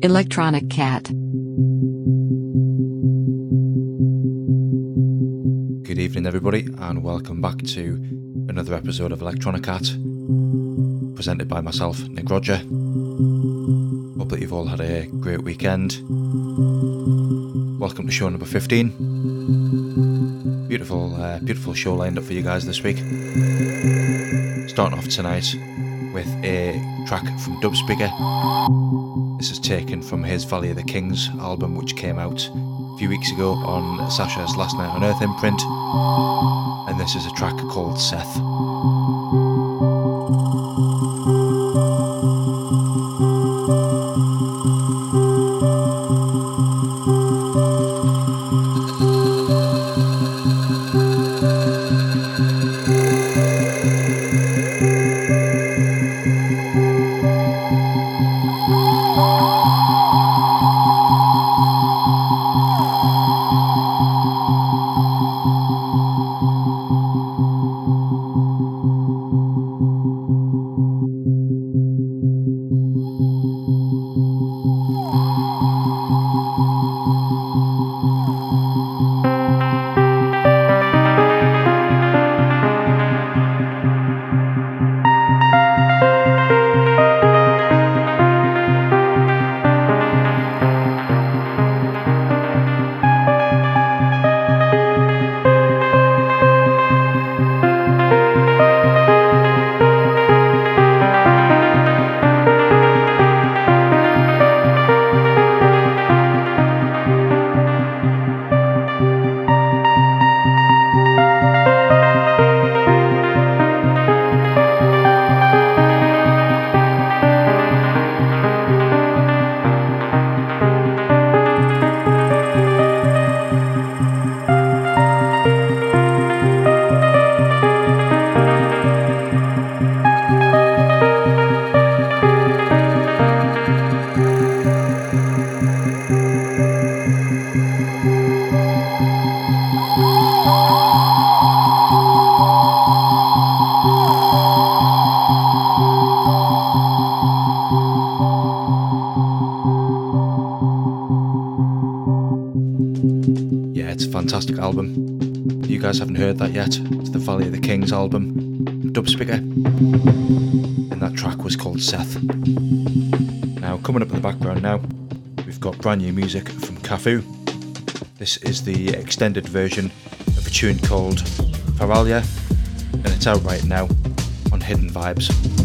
Electronic Cat. Good evening, everybody, and welcome back to another episode of Electronic Cat, presented by myself, Nick Roger. Hope that you've all had a great weekend. Welcome to show number 15. Beautiful, uh, beautiful show lined up for you guys this week. Starting off tonight with a track from Dub Speaker. This is taken from his Valley of the Kings album, which came out a few weeks ago on Sasha's Last Night on Earth imprint. And this is a track called Seth. Guys haven't heard that yet, it's the Valley of the Kings album, Dub Speaker. And that track was called Seth. Now, coming up in the background now, we've got brand new music from Cafu. This is the extended version of a tune called Paralia, and it's out right now on Hidden Vibes.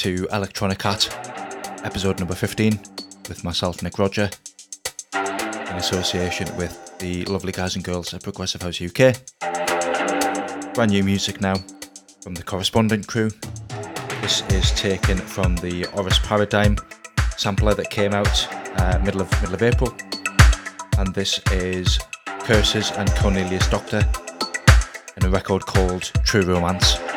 To Electronic Cat, episode number 15, with myself, Nick Roger, in association with the lovely guys and girls at Progressive House UK. Brand new music now from the correspondent crew. This is taken from the Oris Paradigm sampler that came out uh, middle of middle of April, and this is Curses and Cornelius Doctor in a record called True Romance.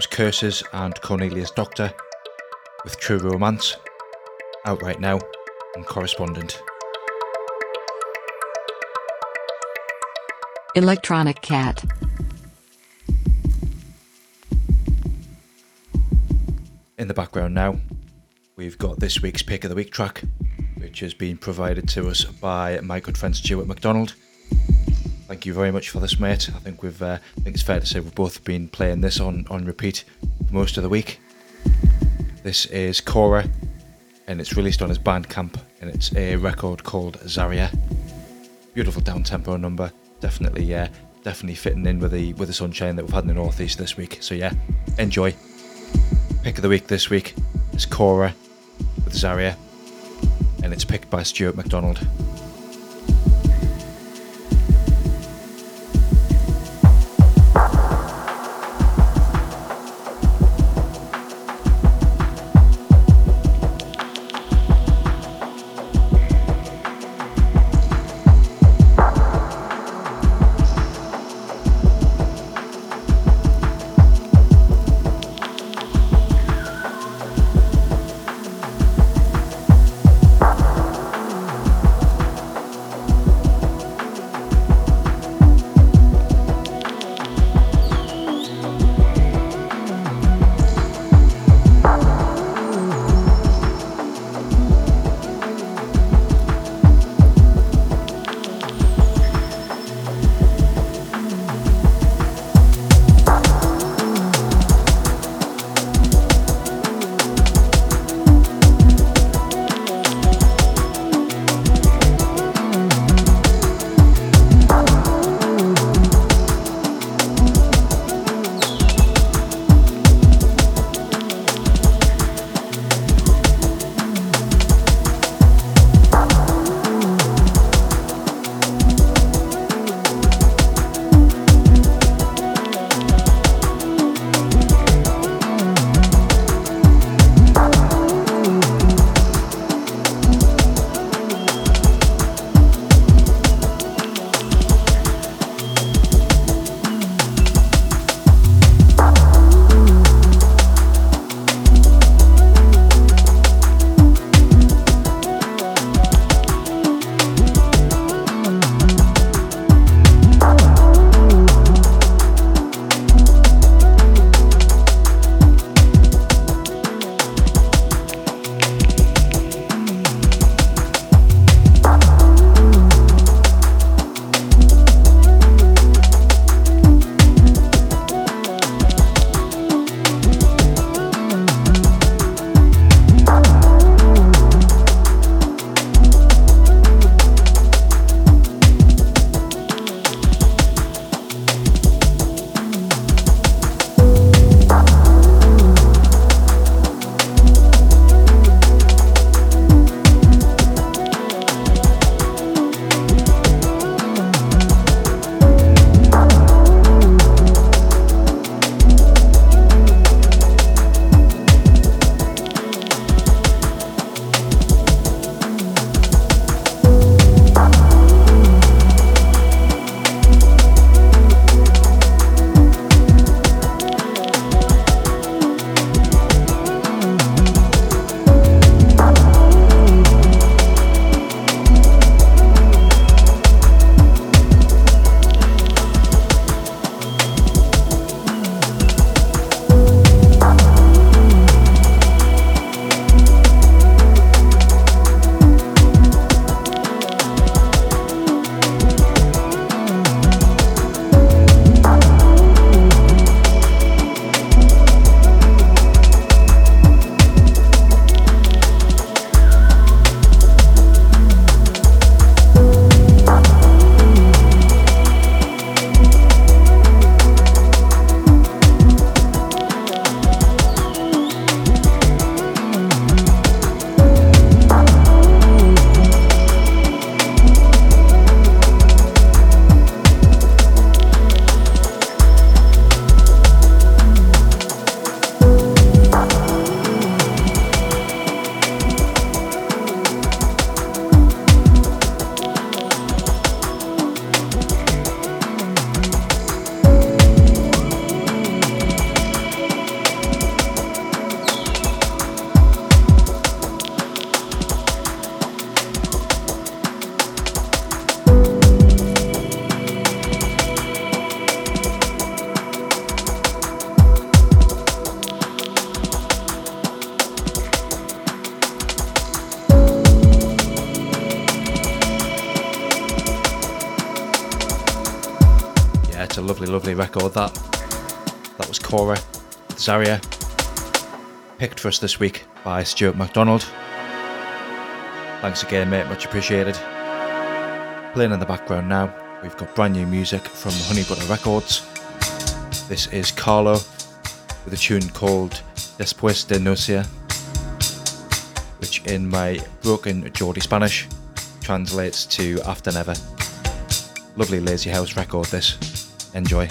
Curses and Cornelius Doctor with True Romance, out right now and Correspondent. Electronic Cat. In the background now, we've got this week's Pick of the Week track, which has been provided to us by my good friend Stuart McDonald. Thank you very much for this, mate. I think we've, uh, I think it's fair to say we've both been playing this on on repeat most of the week. This is Cora, and it's released on his Bandcamp, and it's a record called Zaria. Beautiful down tempo number, definitely, yeah, definitely fitting in with the with the sunshine that we've had in the northeast this week. So yeah, enjoy. Pick of the week this week is Cora with Zaria, and it's picked by Stuart McDonald. Zaria, picked for us this week by Stuart McDonald. Thanks again, mate, much appreciated. Playing in the background now we've got brand new music from Honey Butter Records. This is Carlo with a tune called Después de Nocia, which in my broken Geordie Spanish translates to After Never. Lovely lazy house record, this. Enjoy.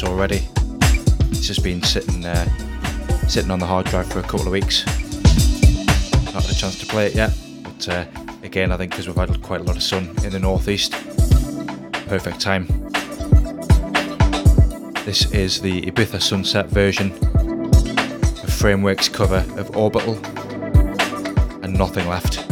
This already. It's just been sitting uh, sitting on the hard drive for a couple of weeks. Not had a chance to play it yet, but uh, again, I think because we've had quite a lot of sun in the northeast, perfect time. This is the Ibiza Sunset version of Framework's cover of Orbital and Nothing Left.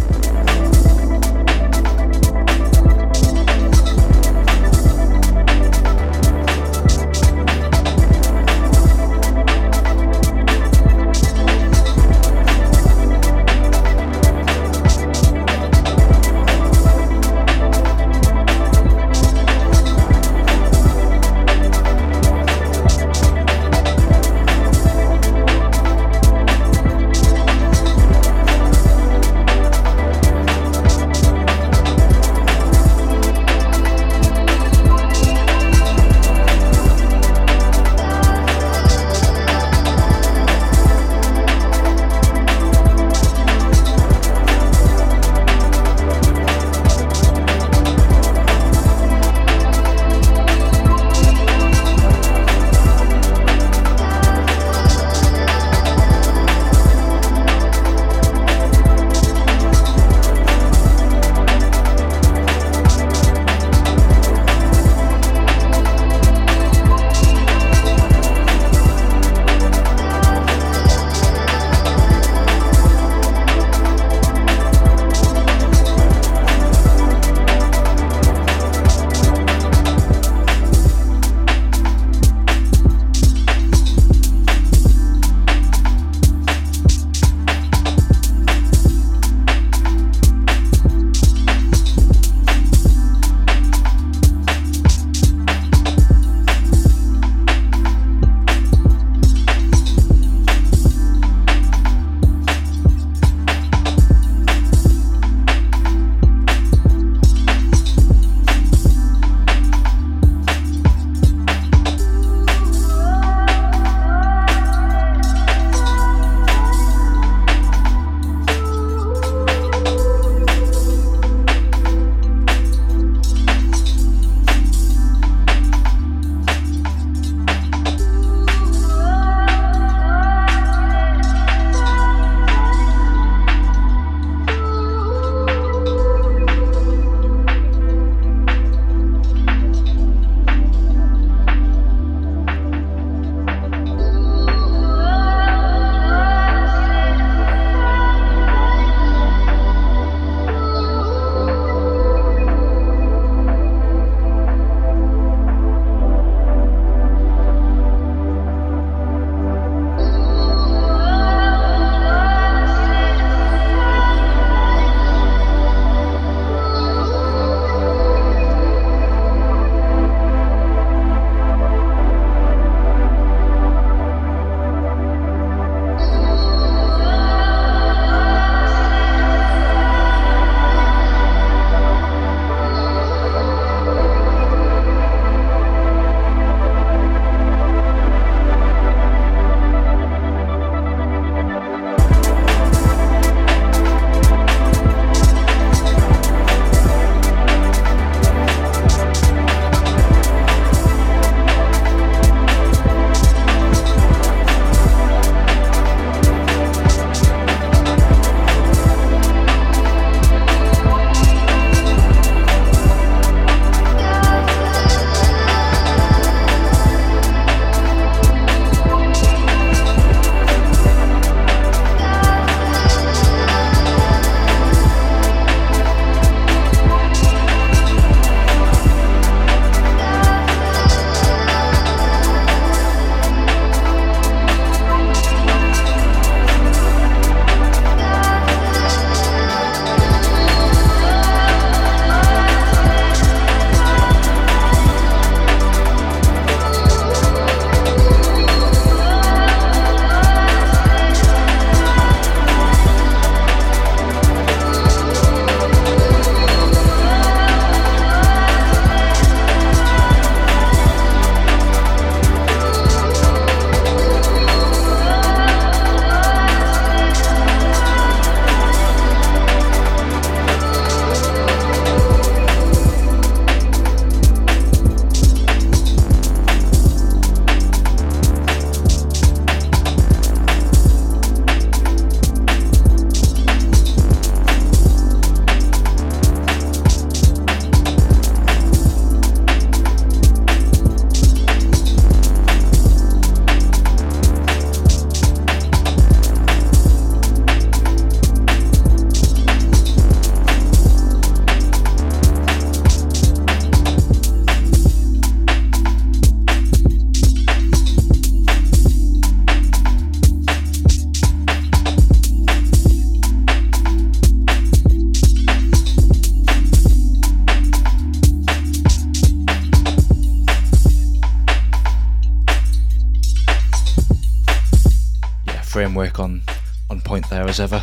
Framework on on point there as ever.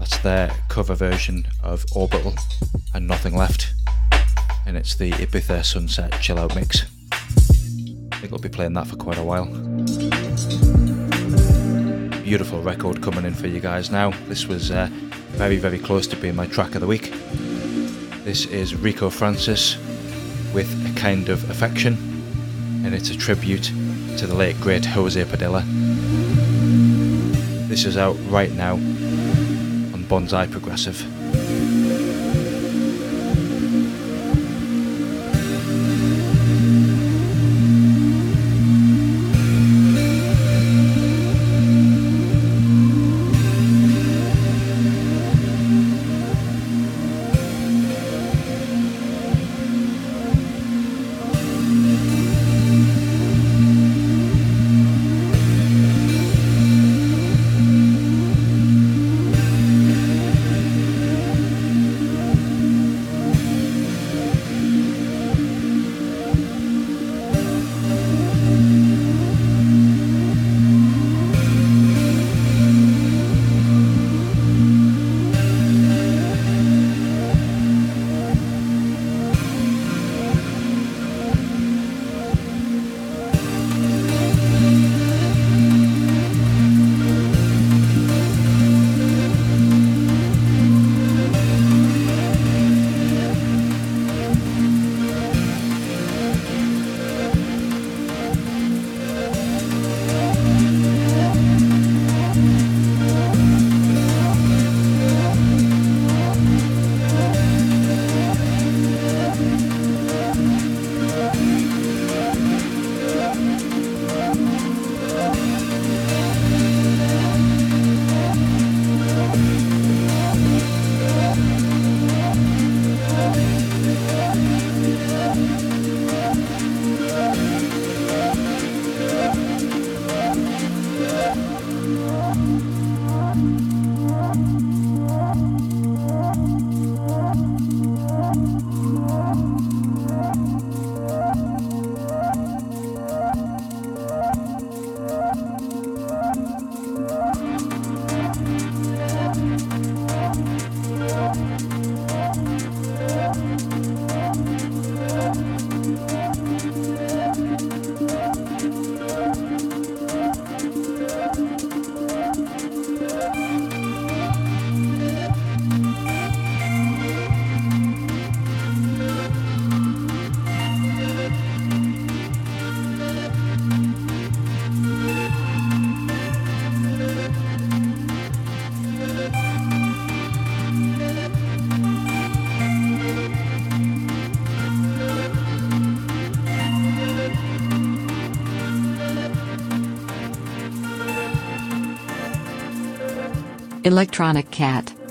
That's their cover version of Orbital and Nothing Left, and it's the Ibiza Sunset Chill Out mix. I think I'll be playing that for quite a while. Beautiful record coming in for you guys now. This was uh, very, very close to being my track of the week. This is Rico Francis with A Kind of Affection, and it's a tribute to the late great Jose Padilla. This is out right now on Bonsai Progressive. Electronic Cat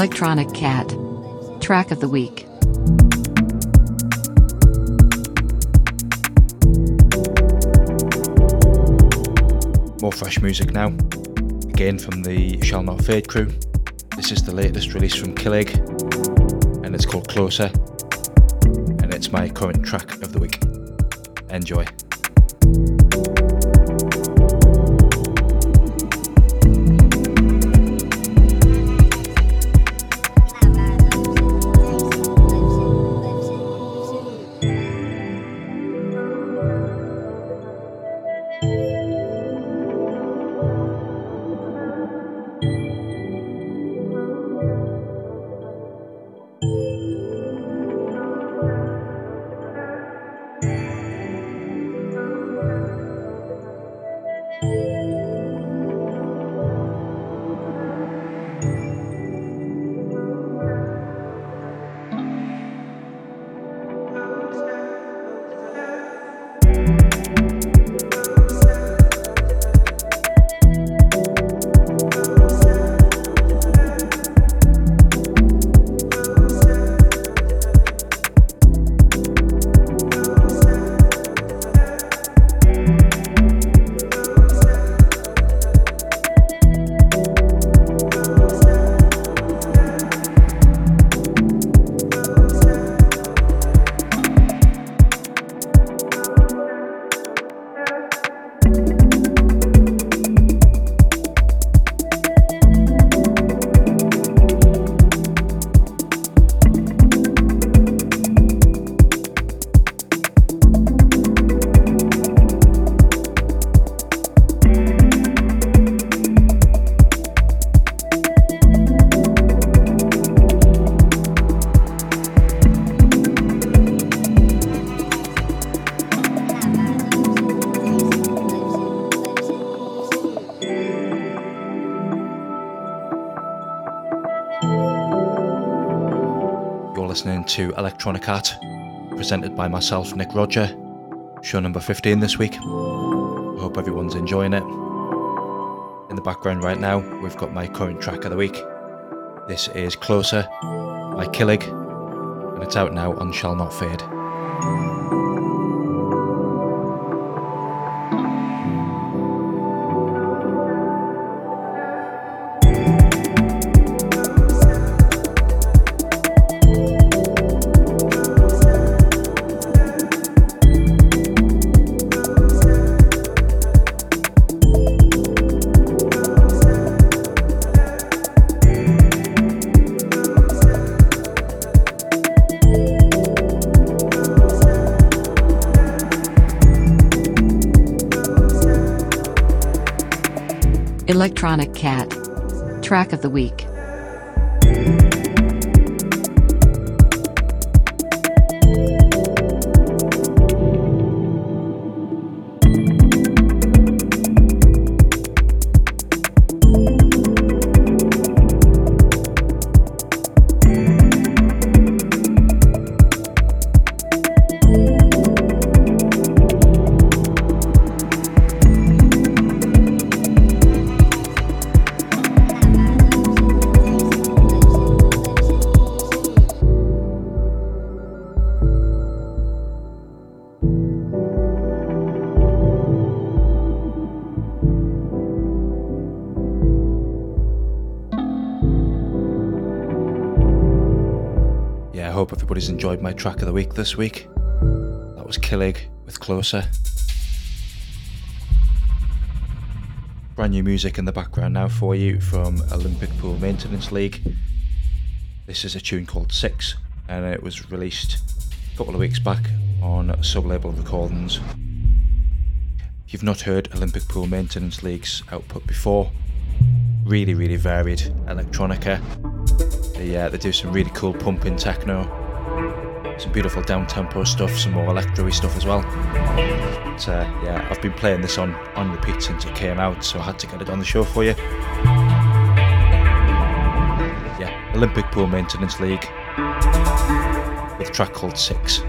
Electronic Cat. Track of the Week. More fresh music now. Again from the Shall Not Fade crew. This is the latest release from Killig, and it's called Closer. And it's my current track of the week. Enjoy. To Electronic Art, presented by myself, Nick Roger. Show number 15 this week. I hope everyone's enjoying it. In the background right now, we've got my current track of the week. This is Closer by Killig, and it's out now on Shall Not Fade. Of the Week. Enjoyed my track of the week this week. That was Killig with Closer. Brand new music in the background now for you from Olympic Pool Maintenance League. This is a tune called Six, and it was released a couple of weeks back on sub label recordings. If you've not heard Olympic Pool Maintenance League's output before, really, really varied electronica. They, uh, they do some really cool pumping techno, some beautiful down tempo stuff, some more electro stuff as well. But uh, yeah, I've been playing this on, on repeat since it came out, so I had to get it on the show for you. Yeah, Olympic Pool Maintenance League with a track called Six.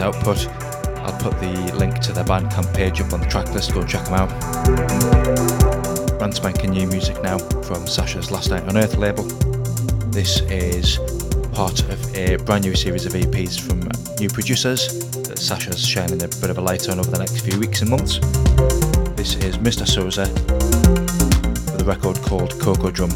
Output, I'll put the link to their Bandcamp page up on the track list, go check them out. Brand spanking new music now from Sasha's Last Night on Earth label. This is part of a brand new series of EPs from new producers that Sasha's shining a bit of a light on over the next few weeks and months. This is Mr. Souza with a record called Coco. Drum.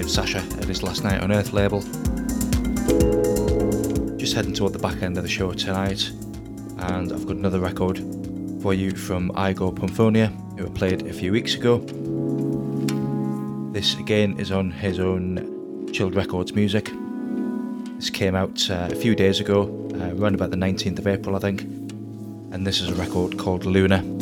Of Sasha at his Last Night on Earth label. Just heading toward the back end of the show tonight, and I've got another record for you from Igo Pumphonia, who I played a few weeks ago. This again is on his own Chilled Records music. This came out uh, a few days ago, uh, around about the 19th of April, I think, and this is a record called Luna.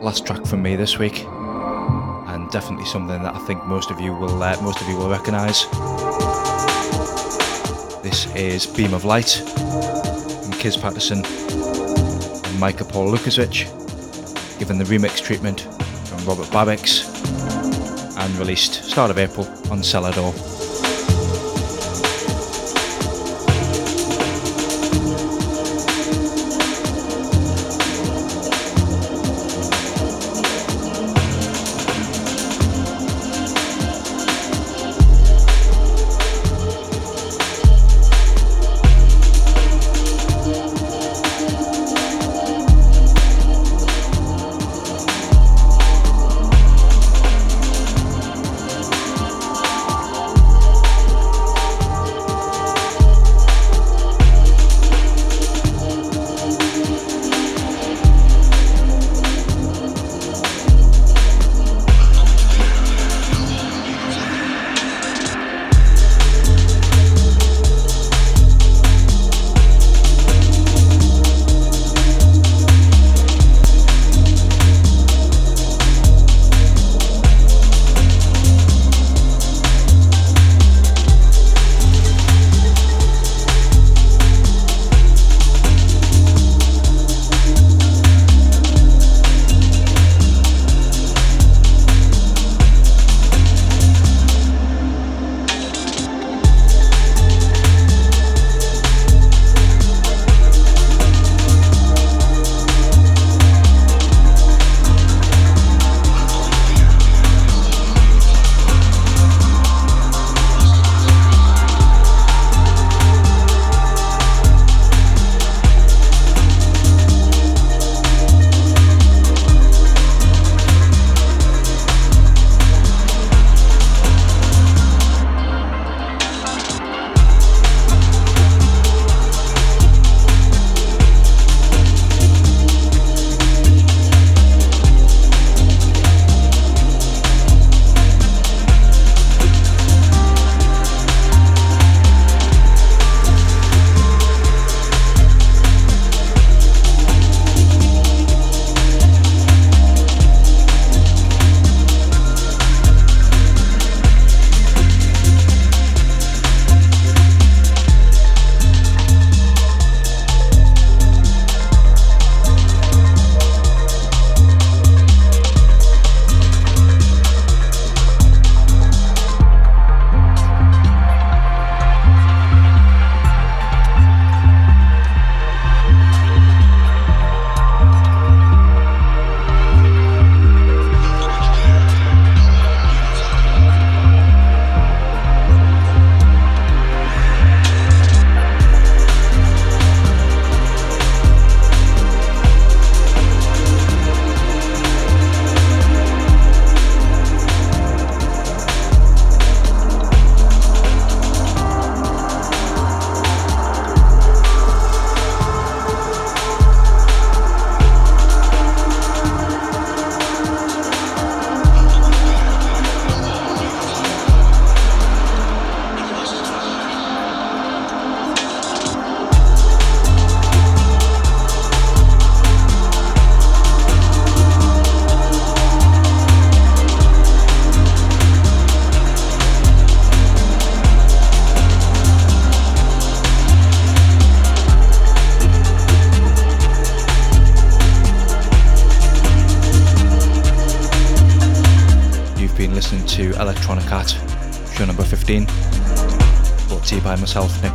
Last track from me this week, and definitely something that I think most of you will uh, most of you will recognise. This is Beam of Light from Kiz Patterson and Micah Paul Lukasic, given the remix treatment from Robert Babicz, and released start of April on Selador.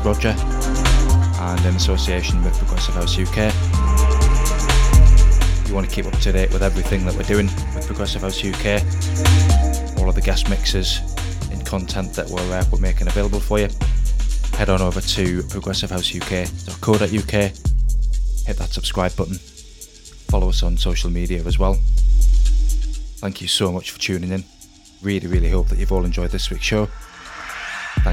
Roger, and in association with Progressive House UK. If you want to keep up to date with everything that we're doing with Progressive House UK, all of the guest mixes and content that we're, uh, we're making available for you, head on over to progressivehouseuk.co.uk, hit that subscribe button, follow us on social media as well. Thank you so much for tuning in. Really, really hope that you've all enjoyed this week's show.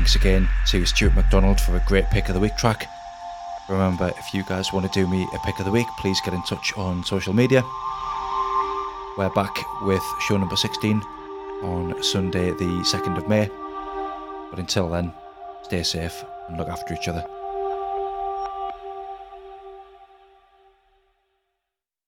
Thanks again to Stuart McDonald for a great pick of the week track. Remember, if you guys want to do me a pick of the week, please get in touch on social media. We're back with show number 16 on Sunday, the 2nd of May. But until then, stay safe and look after each other.